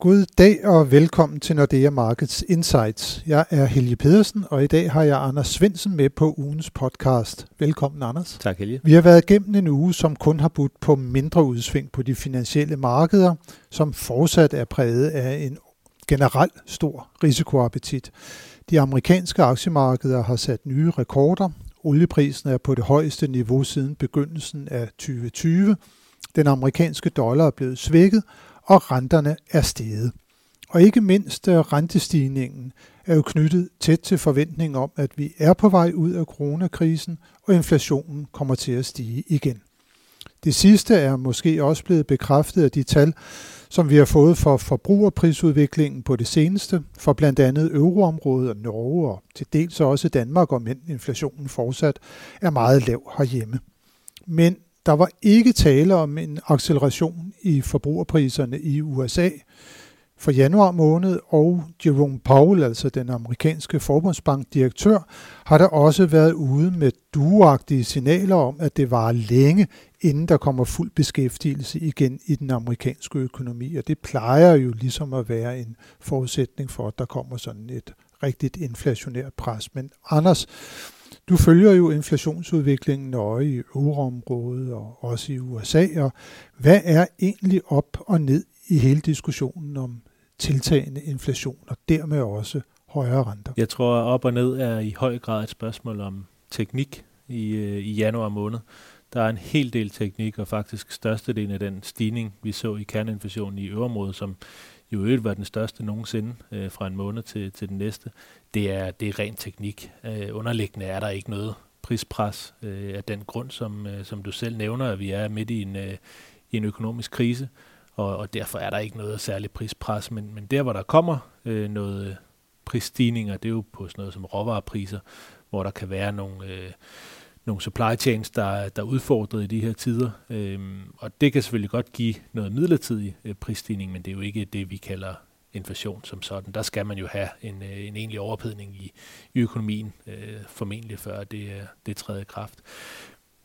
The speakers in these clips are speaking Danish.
God dag og velkommen til Nordea Markets Insights. Jeg er Helge Pedersen, og i dag har jeg Anders Svensen med på ugens podcast. Velkommen, Anders. Tak, Helge. Vi har været igennem en uge, som kun har budt på mindre udsving på de finansielle markeder, som fortsat er præget af en generelt stor risikoappetit. De amerikanske aktiemarkeder har sat nye rekorder. Olieprisen er på det højeste niveau siden begyndelsen af 2020. Den amerikanske dollar er blevet svækket, og renterne er steget. Og ikke mindst øh, rentestigningen er jo knyttet tæt til forventningen om, at vi er på vej ud af coronakrisen, og inflationen kommer til at stige igen. Det sidste er måske også blevet bekræftet af de tal, som vi har fået for forbrugerprisudviklingen på det seneste, for blandt andet euroområdet og Norge og til dels også Danmark, om inflationen fortsat er meget lav herhjemme. Men der var ikke tale om en acceleration i forbrugerpriserne i USA for januar måned, og Jerome Powell, altså den amerikanske forbundsbankdirektør, har der også været ude med duagtige signaler om, at det var længe, inden der kommer fuld beskæftigelse igen i den amerikanske økonomi. Og det plejer jo ligesom at være en forudsætning for, at der kommer sådan et rigtigt inflationært pres. Men Anders, du følger jo inflationsudviklingen nøje i euroområdet og også i USA, og hvad er egentlig op og ned i hele diskussionen om tiltagende inflation og dermed også højere renter? Jeg tror, at op og ned er i høj grad et spørgsmål om teknik i, øh, i januar måned. Der er en hel del teknik, og faktisk størstedelen af den stigning, vi så i kerneinflationen i øvrigt, som jo øvrigt var den største nogensinde øh, fra en måned til, til den næste, det er, det er ren teknik. Øh, underliggende er der ikke noget prispres øh, af den grund, som, øh, som du selv nævner, at vi er midt i en, øh, i en økonomisk krise, og, og derfor er der ikke noget særligt prispres. Men, men der, hvor der kommer øh, noget øh, prisstigninger, det er jo på sådan noget som råvarepriser, hvor der kan være nogle... Øh, nogle supply chains, der, der er udfordret i de her tider. Øhm, og det kan selvfølgelig godt give noget midlertidig øh, prisstigning, men det er jo ikke det, vi kalder inflation som sådan. Der skal man jo have en, øh, en egentlig overophedning i, i økonomien, øh, formentlig før det, øh, det træder i kraft.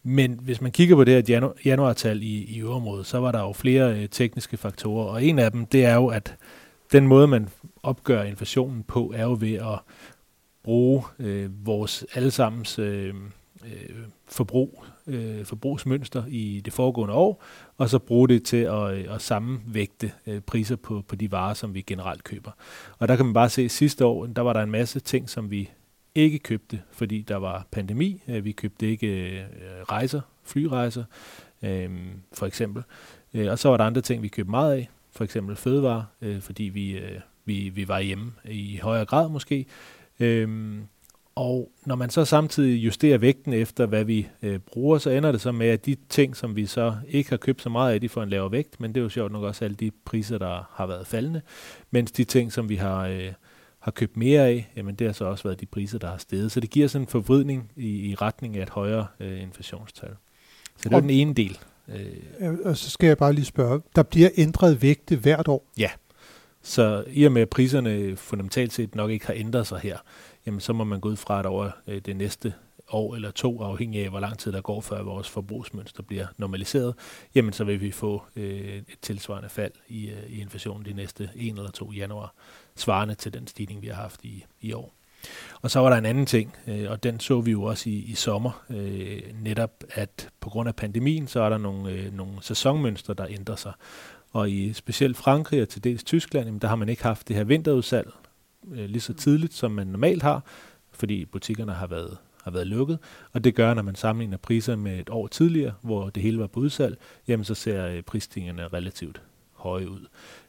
Men hvis man kigger på det her januar, januartal i, i øvrigt, så var der jo flere øh, tekniske faktorer, og en af dem, det er jo, at den måde, man opgør inflationen på, er jo ved at bruge øh, vores allesammens øh, øh, forbrug, øh, forbrugsmønster i det foregående år, og så bruge det til at, øh, at sammenvægte øh, priser på, på de varer, som vi generelt køber. Og der kan man bare se, at sidste år, der var der en masse ting, som vi ikke købte, fordi der var pandemi. Øh, vi købte ikke øh, rejser, flyrejser, øh, for eksempel. Øh, og så var der andre ting, vi købte meget af, for eksempel fødevarer, øh, fordi vi, øh, vi, vi var hjemme i højere grad måske. Øh, og når man så samtidig justerer vægten efter, hvad vi øh, bruger, så ender det så med, at de ting, som vi så ikke har købt så meget af, de får en lavere vægt, men det er jo sjovt nok også alle de priser, der har været faldende, mens de ting, som vi har, øh, har købt mere af, jamen det har så også været de priser, der har steget. Så det giver sådan en forvridning i, i retning af et højere øh, inflationstal. Så det er den ene del. Øh, og så skal jeg bare lige spørge, der bliver ændret vægte hvert år? Ja, så i og med at priserne fundamentalt set nok ikke har ændret sig her, jamen så må man gå ud fra, at over øh, det næste år eller to, afhængig af hvor lang tid der går, før vores forbrugsmønster bliver normaliseret, jamen så vil vi få øh, et tilsvarende fald i, øh, i inflationen de næste en eller to januar, svarende til den stigning, vi har haft i, i år. Og så var der en anden ting, øh, og den så vi jo også i, i sommer, øh, netop at på grund af pandemien, så er der nogle, øh, nogle sæsonmønstre, der ændrer sig. Og i specielt Frankrig og til dels Tyskland, jamen, der har man ikke haft det her vinterudsalg, øh, lige så tidligt, som man normalt har, fordi butikkerne har været, har været lukket. Og det gør, når man sammenligner priser med et år tidligere, hvor det hele var på udsalg, jamen så ser øh, prisstigningerne relativt høje ud.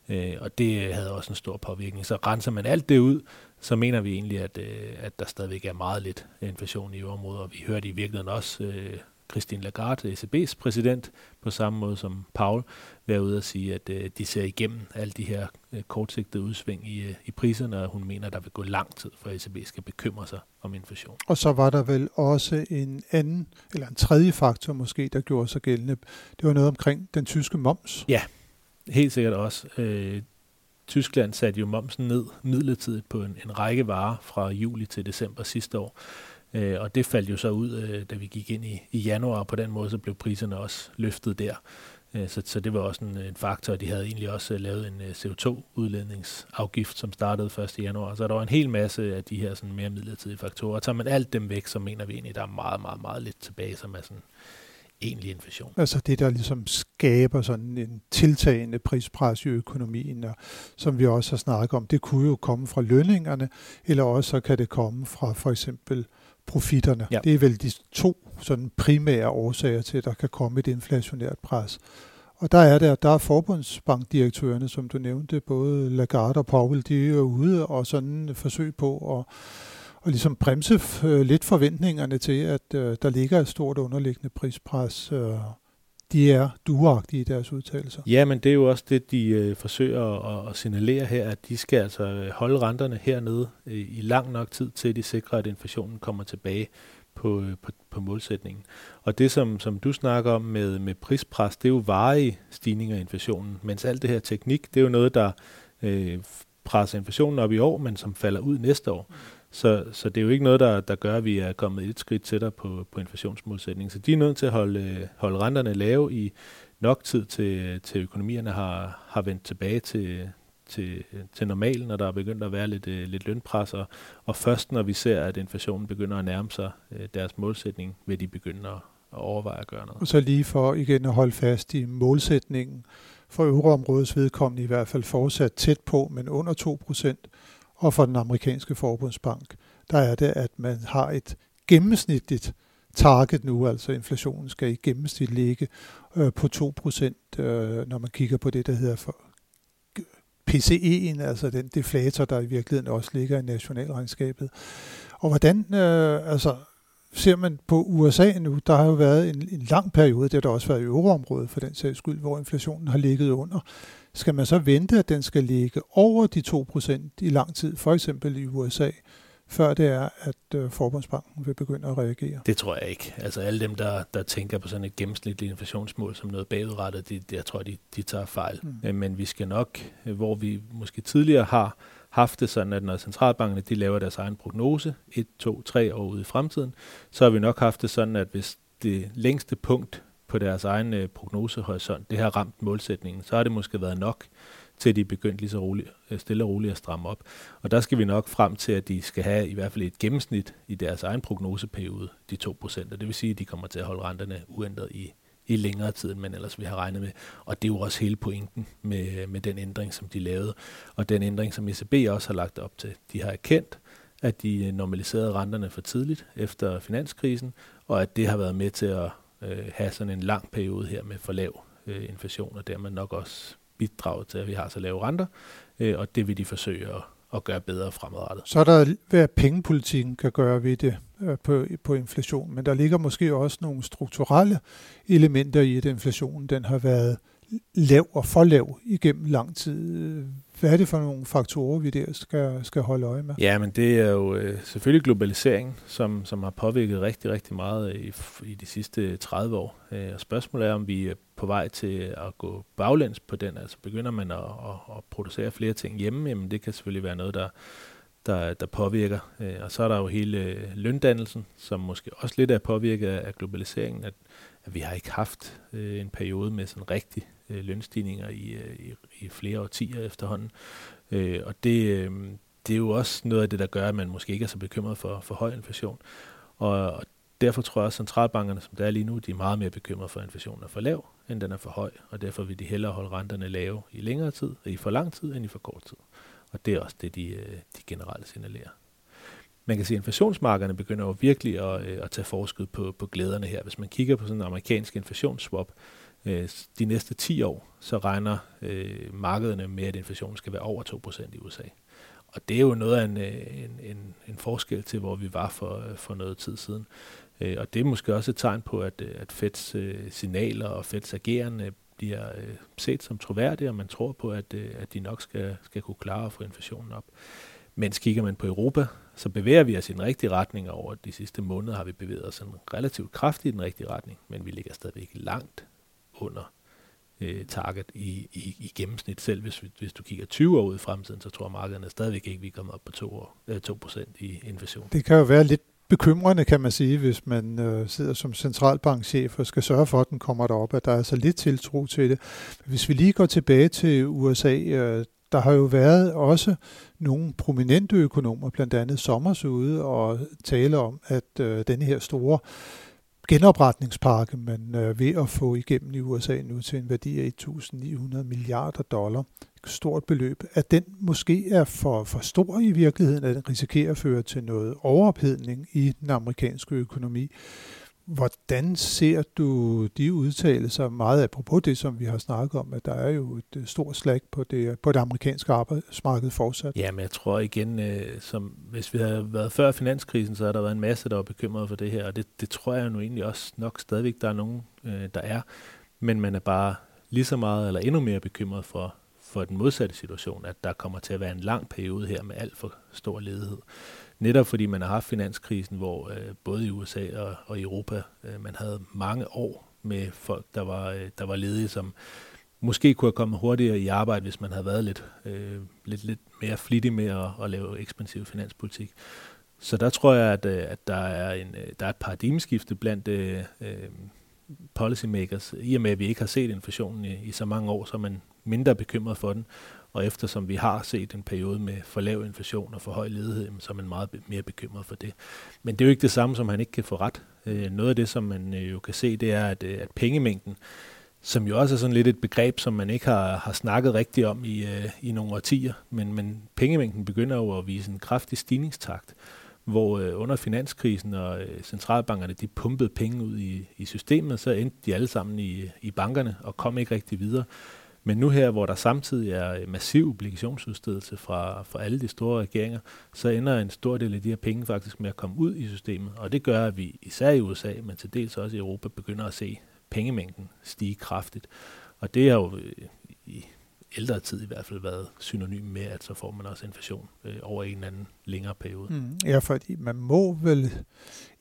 Øh, og det havde også en stor påvirkning. Så renser man alt det ud, så mener vi egentlig, at, øh, at der stadigvæk er meget lidt inflation i området, og vi hørte i virkeligheden også øh, Christine Lagarde, ECB's præsident, på samme måde som Paul, være ude og sige, at øh, de ser igennem alle de her øh, kortsigtede udsving i, øh, i priserne, og hun mener, at der vil gå lang tid, for ECB skal bekymre sig om inflation. Og så var der vel også en anden, eller en tredje faktor måske, der gjorde sig gældende. Det var noget omkring den tyske moms. Ja, helt sikkert også. Øh, Tyskland satte jo momsen ned midlertidigt på en, en række varer fra juli til december sidste år. Øh, og det faldt jo så ud, øh, da vi gik ind i, i januar, og på den måde så blev priserne også løftet der. Øh, så, så det var også en, en faktor. De havde egentlig også øh, lavet en øh, CO2-udledningsafgift, som startede 1. januar. Så der var en hel masse af de her sådan mere midlertidige faktorer. Og tager man alt dem væk, så mener vi egentlig, at der er meget, meget, meget lidt tilbage, som er sådan egentlig inflation. Altså det, der ligesom skaber sådan en tiltagende prispres i økonomien, og som vi også har snakket om, det kunne jo komme fra lønningerne, eller også så kan det komme fra for eksempel profitterne. Ja. Det er vel de to sådan primære årsager til, at der kan komme et inflationært pres. Og der er der, der er forbundsbankdirektørerne, som du nævnte, både Lagarde og Powell, de er jo ude og sådan forsøg på at og ligesom bremse øh, lidt forventningerne til, at øh, der ligger et stort underliggende prispres. Øh, de er duagtige i deres udtalelser. Ja, men det er jo også det, de øh, forsøger at, at signalere her, at de skal altså øh, holde renterne hernede øh, i lang nok tid til, at de sikrer, at inflationen kommer tilbage på, øh, på, på målsætningen. Og det, som, som du snakker om med, med prispres, det er jo varige stigninger i inflationen, mens alt det her teknik, det er jo noget, der øh, presser inflationen op i år, men som falder ud næste år. Så, så det er jo ikke noget, der, der gør, at vi er kommet et skridt tættere på, på inflationsmålsætningen. Så de er nødt til at holde, holde renterne lave i nok tid til, til økonomierne har, har vendt tilbage til, til, til normalen, når der er begyndt at være lidt, øh, lidt lønpres, og, og først når vi ser, at inflationen begynder at nærme sig øh, deres målsætning, vil de begynde at, at overveje at gøre noget. Og så lige for igen at holde fast i målsætningen, for euroområdets vedkommende i hvert fald fortsat tæt på, men under 2 procent, og for den amerikanske forbundsbank, der er det, at man har et gennemsnitligt target nu, altså inflationen skal i gennemsnit ligge øh, på 2%, øh, når man kigger på det, der hedder for PCE'en, altså den deflator, der i virkeligheden også ligger i nationalregnskabet. Og hvordan, øh, altså ser man på USA nu, der har jo været en, en lang periode, det har der også været i euroområdet for den sags skyld, hvor inflationen har ligget under skal man så vente, at den skal ligge over de 2% i lang tid, for eksempel i USA, før det er, at øh, Forbundsbanken vil begynde at reagere? Det tror jeg ikke. Altså alle dem, der, der tænker på sådan et gennemsnitligt inflationsmål som noget bagudrettet, de, de, jeg tror, de, de tager fejl. Mm. Øh, men vi skal nok, øh, hvor vi måske tidligere har haft det sådan, at når centralbankerne de laver deres egen prognose, 1, 2, 3 år ude i fremtiden, så har vi nok haft det sådan, at hvis det længste punkt på deres egen øh, prognosehorisont, det har ramt målsætningen, så har det måske været nok til at de er begyndt lige så roligt, øh, stille og roligt at stramme op. Og der skal vi nok frem til, at de skal have i hvert fald et gennemsnit i deres egen prognoseperiode, de 2%. Det vil sige, at de kommer til at holde renterne uændret i, i længere tid, end man ellers vi har regnet med. Og det er jo også hele pointen med, øh, med den ændring, som de lavede, og den ændring, som ECB også har lagt op til. De har erkendt, at de øh, normaliserede renterne for tidligt efter finanskrisen, og at det har været med til at øh, have sådan en lang periode her med for lav øh, inflation, og dermed nok også bidrage til, at vi har så lave renter, øh, og det vil de forsøge at, at gøre bedre fremadrettet. Så er der, hvad pengepolitikken kan gøre ved det øh, på, på inflation, men der ligger måske også nogle strukturelle elementer i, at inflationen den har været lav og for lav igennem lang tid. Hvad er det for nogle faktorer, vi der skal, skal holde øje med? Ja, men det er jo øh, selvfølgelig globalisering, som, som har påvirket rigtig, rigtig meget i, i de sidste 30 år. Øh, og spørgsmålet er, om vi er på vej til at gå baglæns på den. Altså begynder man at, at, at producere flere ting hjemme, jamen det kan selvfølgelig være noget, der, der, der påvirker. Øh, og så er der jo hele øh, løndannelsen, som måske også lidt er påvirket af globaliseringen, at, at vi har ikke haft øh, en periode med sådan rigtig øh, lønstigninger i, øh, i, i flere årtier efterhånden. Øh, og det, øh, det er jo også noget af det, der gør, at man måske ikke er så bekymret for, for høj inflation. Og, og derfor tror jeg også, at centralbankerne, som der er lige nu, de er meget mere bekymrede for, at inflationen er for lav, end den er for høj. Og derfor vil de hellere holde renterne lave i længere tid, i for lang tid, end i for kort tid. Og det er også det, de, øh, de generelt signalerer. Man kan sige, at inflationsmarkederne begynder jo virkelig at, øh, at tage forskud på, på glæderne her. Hvis man kigger på sådan en amerikansk inflationsswap, øh, de næste 10 år, så regner øh, markederne med, at inflationen skal være over 2% i USA. Og det er jo noget af en, øh, en, en, en forskel til, hvor vi var for, øh, for noget tid siden. Øh, og det er måske også et tegn på, at, øh, at Feds øh, signaler og Feds agerende bliver øh, set som troværdige, og man tror på, at, øh, at de nok skal, skal kunne klare at få inflationen op. Mens kigger man på Europa, så bevæger vi os i den rigtige retning, og over de sidste måneder har vi bevæget os en relativt kraftigt i den rigtige retning, men vi ligger stadigvæk langt under øh, target i, i, i gennemsnit. Selv hvis, hvis du kigger 20 år ud i fremtiden, så tror markederne stadigvæk ikke, vi kommer op på 2, år, øh, 2% i inflation. Det kan jo være lidt bekymrende, kan man sige, hvis man øh, sidder som centralbankchef og skal sørge for, at den kommer derop, at der er så lidt tiltro til det. Hvis vi lige går tilbage til USA, øh, der har jo været også nogle prominente økonomer, blandt andet Sommers ude, og tale om, at øh, denne her store genopretningspakke, man øh, er ved at få igennem i USA nu til en værdi af 1.900 milliarder dollar, et stort beløb, at den måske er for, for stor i virkeligheden, at den risikerer at føre til noget overophedning i den amerikanske økonomi. Hvordan ser du de udtalelser meget apropos det, som vi har snakket om, at der er jo et øh, stort slag på det, på det amerikanske arbejdsmarked fortsat? Ja, men jeg tror igen, øh, som hvis vi havde været før finanskrisen, så har der været en masse, der var bekymret for det her, og det, det tror jeg nu egentlig også nok stadigvæk, der er nogen, øh, der er. Men man er bare lige så meget eller endnu mere bekymret for, for den modsatte situation, at der kommer til at være en lang periode her med alt for stor ledighed. Netop fordi man har haft finanskrisen, hvor øh, både i USA og, og i Europa, øh, man havde mange år med folk, der var, øh, der var ledige, som måske kunne have kommet hurtigere i arbejde, hvis man havde været lidt, øh, lidt, lidt mere flittig med at, at lave ekspansiv finanspolitik. Så der tror jeg, at, øh, at der, er en, øh, der er et paradigmeskifte blandt øh, øh policymakers. I og med, at vi ikke har set inflationen i, i så mange år, så er man mindre bekymret for den. Og eftersom vi har set en periode med for lav inflation og for høj ledighed, så er man meget mere bekymret for det. Men det er jo ikke det samme, som han ikke kan få ret. Øh, noget af det, som man øh, jo kan se, det er, at, øh, at pengemængden, som jo også er sådan lidt et begreb, som man ikke har, har snakket rigtigt om i, i nogle årtier, men, men pengemængden begynder jo at vise en kraftig stigningstakt, hvor øh, under finanskrisen og øh, centralbankerne de pumpede penge ud i, i systemet, så endte de alle sammen i, i bankerne og kom ikke rigtig videre. Men nu her, hvor der samtidig er øh, massiv obligationsudstedelse fra, fra alle de store regeringer, så ender en stor del af de her penge faktisk med at komme ud i systemet. Og det gør, at vi især i USA, men til dels også i Europa, begynder at se pengemængden stige kraftigt. Og det har jo øh, i ældre tid i hvert fald været synonym med, at så får man også inflation øh, over en eller anden længere periode. Mm, ja, fordi man må vel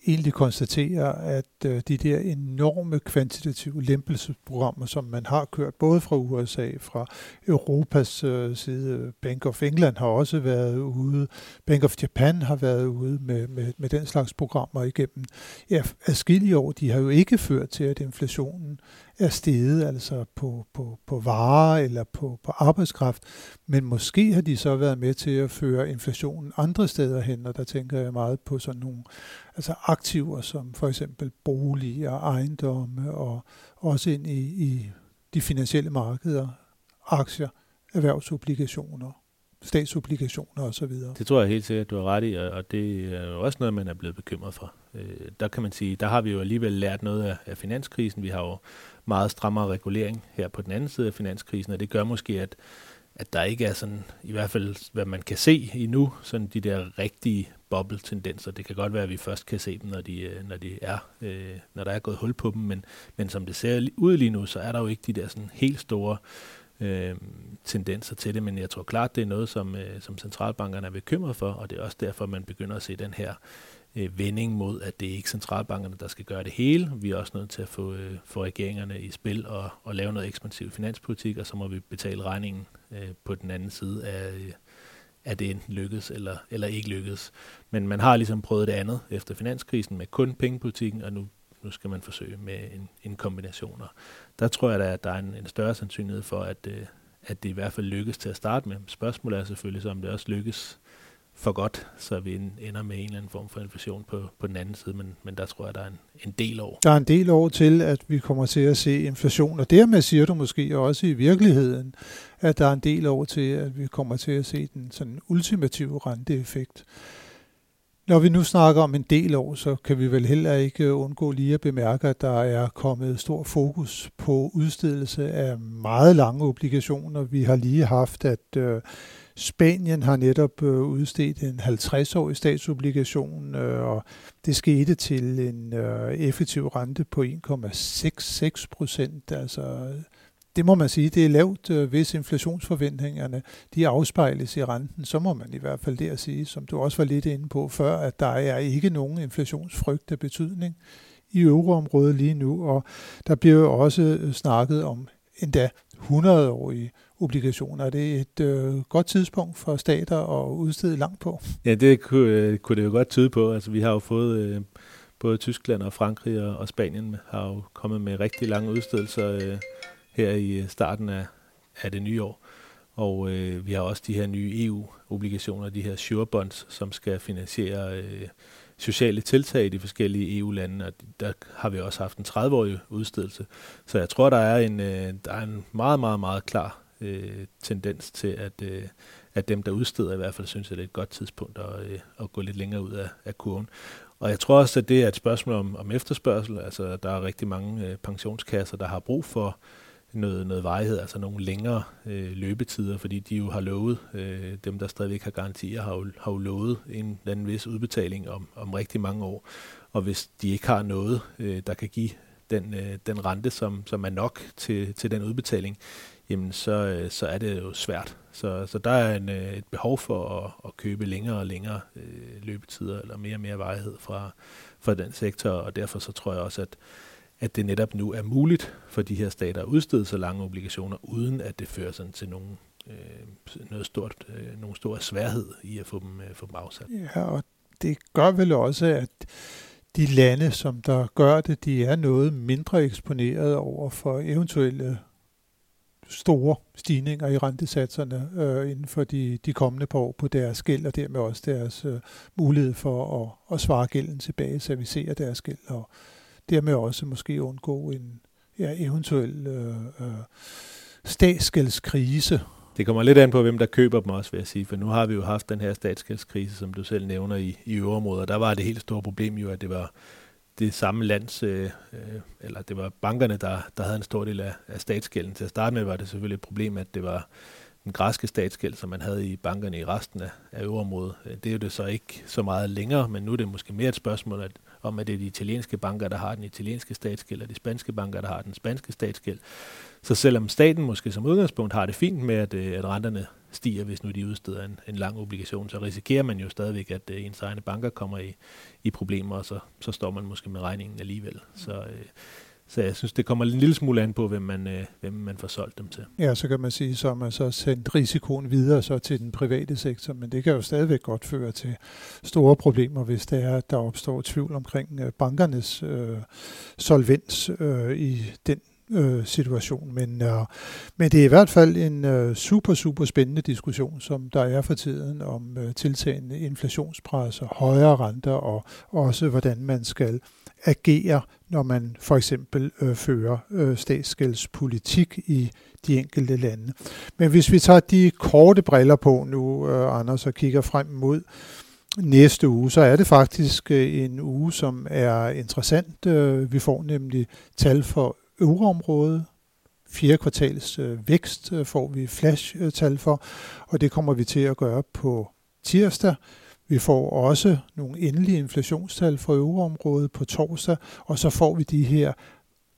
egentlig konstatere, at øh, de der enorme kvantitative lempelsesprogrammer, som man har kørt både fra USA, fra Europas øh, side, Bank of England har også været ude, Bank of Japan har været ude med, med, med den slags programmer igennem ja, adskillige år. De har jo ikke ført til, at inflationen er steget, altså på, på, på varer eller på, på arbejdskraft, men måske har de så været med til at føre inflationen andre steder hen, og der tænker jeg meget på sådan nogle altså aktiver som for eksempel bolig og ejendomme og også ind i, i de finansielle markeder, aktier, erhvervsobligationer, statsobligationer osv. Det tror jeg helt sikkert, du har ret i, og det er jo også noget, man er blevet bekymret for. Øh, der kan man sige, der har vi jo alligevel lært noget af finanskrisen. Vi har jo meget strammere regulering her på den anden side af finanskrisen, og det gør måske, at at der ikke er sådan, i hvert fald hvad man kan se endnu, sådan de der rigtige boble-tendenser. Det kan godt være, at vi først kan se dem, når de, øh, når de er, øh, når der er gået hul på dem, men, men som det ser ud lige nu, så er der jo ikke de der sådan helt store øh, tendenser til det, men jeg tror klart, det er noget, som, øh, som centralbankerne er bekymret for, og det er også derfor, man begynder at se den her øh, vending mod, at det er ikke centralbankerne, der skal gøre det hele. Vi er også nødt til at få, øh, få regeringerne i spil og, og lave noget ekspansiv finanspolitik, og så må vi betale regningen øh, på den anden side af, øh, at det enten lykkes eller, eller ikke lykkes. Men man har ligesom prøvet det andet efter finanskrisen med kun pengepolitikken, og nu, nu skal man forsøge med en, en kombination. Og der tror jeg, da, at der er en, en større sandsynlighed for, at, øh, at det i hvert fald lykkes til at starte med. Spørgsmålet er selvfølgelig så, om det også lykkes for godt, så vi ender med en eller anden form for inflation på, på den anden side, men, men der tror jeg, der er en, en del år. Der er en del år til, at vi kommer til at se inflation, og dermed siger du måske også i virkeligheden, at der er en del år til, at vi kommer til at se den sådan ultimative renteeffekt. Når vi nu snakker om en del år, så kan vi vel heller ikke undgå lige at bemærke, at der er kommet stor fokus på udstedelse af meget lange obligationer. Vi har lige haft, at øh, Spanien har netop øh, udstedt en 50-årig statsobligation, øh, og det skete til en øh, effektiv rente på 1,66 procent. Altså, det må man sige, det er lavt, øh, hvis inflationsforventningerne de afspejles i renten, så må man i hvert fald der sige, som du også var lidt inde på før, at der er ikke nogen inflationsfrygt af betydning i euroområdet lige nu, og der bliver jo også øh, snakket om endda 100-årige obligationer. Er det et øh, godt tidspunkt for stater at udstede langt på? Ja, det kunne, øh, kunne det jo godt tyde på. Altså, vi har jo fået øh, både Tyskland og Frankrig og, og Spanien har jo kommet med rigtig lange udstedelser øh, her i øh, starten af, af det nye år. Og øh, vi har også de her nye EU-obligationer, de her sure bonds, som skal finansiere øh, sociale tiltag i de forskellige EU-lande, og der har vi også haft en 30-årig udstedelse. Så jeg tror, der er en, øh, der er en meget, meget, meget klar øh, tendens til, at, øh, at dem, der udsteder i hvert fald, synes, at det er et godt tidspunkt at, øh, at gå lidt længere ud af, af kurven. Og jeg tror også, at det er et spørgsmål om, om efterspørgsel. Altså, der er rigtig mange øh, pensionskasser, der har brug for noget, noget vejhed, altså nogle længere øh, løbetider, fordi de jo har lovet, øh, dem der stadigvæk har garantier, har jo, har jo lovet en eller anden vis udbetaling om, om rigtig mange år. Og hvis de ikke har noget, øh, der kan give den, øh, den rente, som, som er nok til, til den udbetaling, jamen så, øh, så er det jo svært. Så, så der er en, øh, et behov for at, at købe længere og længere øh, løbetider, eller mere og mere vejhed fra, fra den sektor, og derfor så tror jeg også, at at det netop nu er muligt for de her stater at udstede så lange obligationer, uden at det fører sådan til nogen, øh, noget stort, øh, nogen stor sværhed i at få dem, øh, få dem afsat. Ja, og det gør vel også, at de lande, som der gør det, de er noget mindre eksponeret over for eventuelle store stigninger i rentesatserne øh, inden for de, de kommende par år på deres gæld, og dermed også deres øh, mulighed for at, at svare gælden tilbage, servicere deres gæld og dermed også måske undgå en ja, eventuel øh, øh, statsgældskrise. Det kommer lidt an på, hvem der køber dem også, vil jeg sige. For nu har vi jo haft den her statsgældskrise, som du selv nævner i, i øvrigt. Der var det helt store problem jo, at det var det samme lands, øh, øh, eller det var bankerne, der, der havde en stor del af, af statsgælden. Til at starte med var det selvfølgelig et problem, at det var den græske statsgæld, som man havde i bankerne i resten af, af øvrigt. Øh, det er jo det så ikke så meget længere, men nu er det måske mere et spørgsmål, at om, at det er de italienske banker, der har den italienske statsgæld, og de spanske banker, der har den spanske statsgæld. Så selvom staten måske som udgangspunkt har det fint med, at, øh, at renterne stiger, hvis nu de udsteder en, en lang obligation, så risikerer man jo stadigvæk, at uh, ens egne banker kommer i, i problemer, og så, så står man måske med regningen alligevel. Så, uh, så jeg synes, det kommer en lille smule an på, hvem man, øh, hvem man får solgt dem til. Ja, så kan man sige, så man så sendt risikoen videre så til den private sektor, men det kan jo stadigvæk godt føre til store problemer, hvis det er, at der opstår tvivl omkring øh, bankernes øh, solvens øh, i den øh, situation. Men, øh, men det er i hvert fald en øh, super, super spændende diskussion, som der er for tiden om øh, tiltagende inflationspres og højere renter, og også hvordan man skal agere, når man for eksempel øh, fører øh, statsgældspolitik i de enkelte lande. Men hvis vi tager de korte briller på nu, øh, Anders, og kigger frem mod næste uge, så er det faktisk øh, en uge, som er interessant. Øh, vi får nemlig tal for euroområde. fjerde kvartals øh, vækst øh, får vi flash-tal øh, for, og det kommer vi til at gøre på tirsdag. Vi får også nogle endelige inflationstal for euroområdet på torsdag, og så får vi de her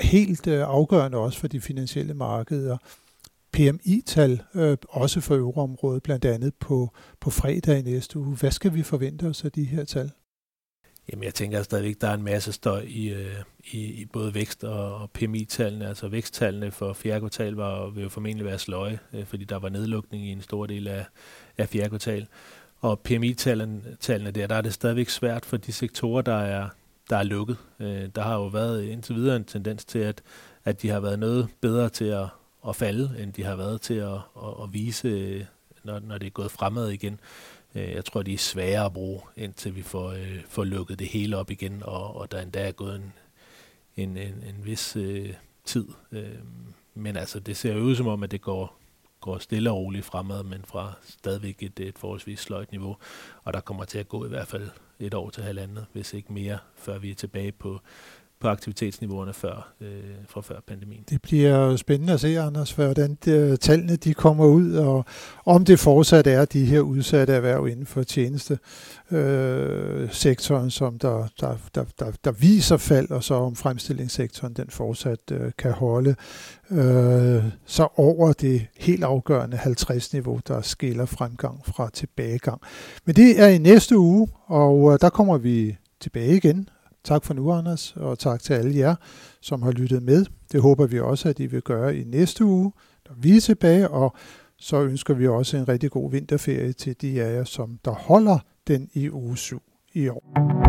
helt øh, afgørende også for de finansielle markeder. PMI-tal, øh, også for euroområdet, blandt andet på, på fredag i næste uge. Hvad skal vi forvente os af de her tal? Jamen, jeg tænker stadigvæk, der er en masse støj i, øh, i, i både vækst- og, og PMI-tallene. Altså væksttallene for fjerde kvartal var, vil jo formentlig være sløje, øh, fordi der var nedlukning i en stor del af, af fjerde kvartal. Og PMI-tallene der, der er det stadigvæk svært for de sektorer, der er, der er lukket. Øh, der har jo været indtil videre en tendens til, at, at de har været noget bedre til at, at falde, end de har været til at, at, at vise, øh, når, når det er gået fremad igen. Øh, jeg tror, de er svære at bruge, indtil vi får, øh, får lukket det hele op igen, og, og der endda er gået en, en, en, en vis øh, tid. Øh, men altså, det ser jo ud som om, at det går, går stille og roligt fremad, men fra stadigvæk et, et forholdsvis sløjt niveau. Og der kommer til at gå i hvert fald et år til halvandet, hvis ikke mere, før vi er tilbage på, på aktivitetsniveauerne før, øh, fra før pandemien. Det bliver spændende at se, Anders, hvordan de, tallene de kommer ud, og om det fortsat er de her udsatte erhverv inden for tjeneste øh, sektoren, som der, der, der, der, der viser fald, og så om fremstillingssektoren den fortsat øh, kan holde øh, så over det helt afgørende 50-niveau, der skiller fremgang fra tilbagegang. Men det er i næste uge, og øh, der kommer vi tilbage igen Tak for nu, Anders, og tak til alle jer, som har lyttet med. Det håber vi også, at I vil gøre i næste uge. når vi er tilbage, og så ønsker vi også en rigtig god vinterferie til de af jer, som der holder den i uge 7 i år.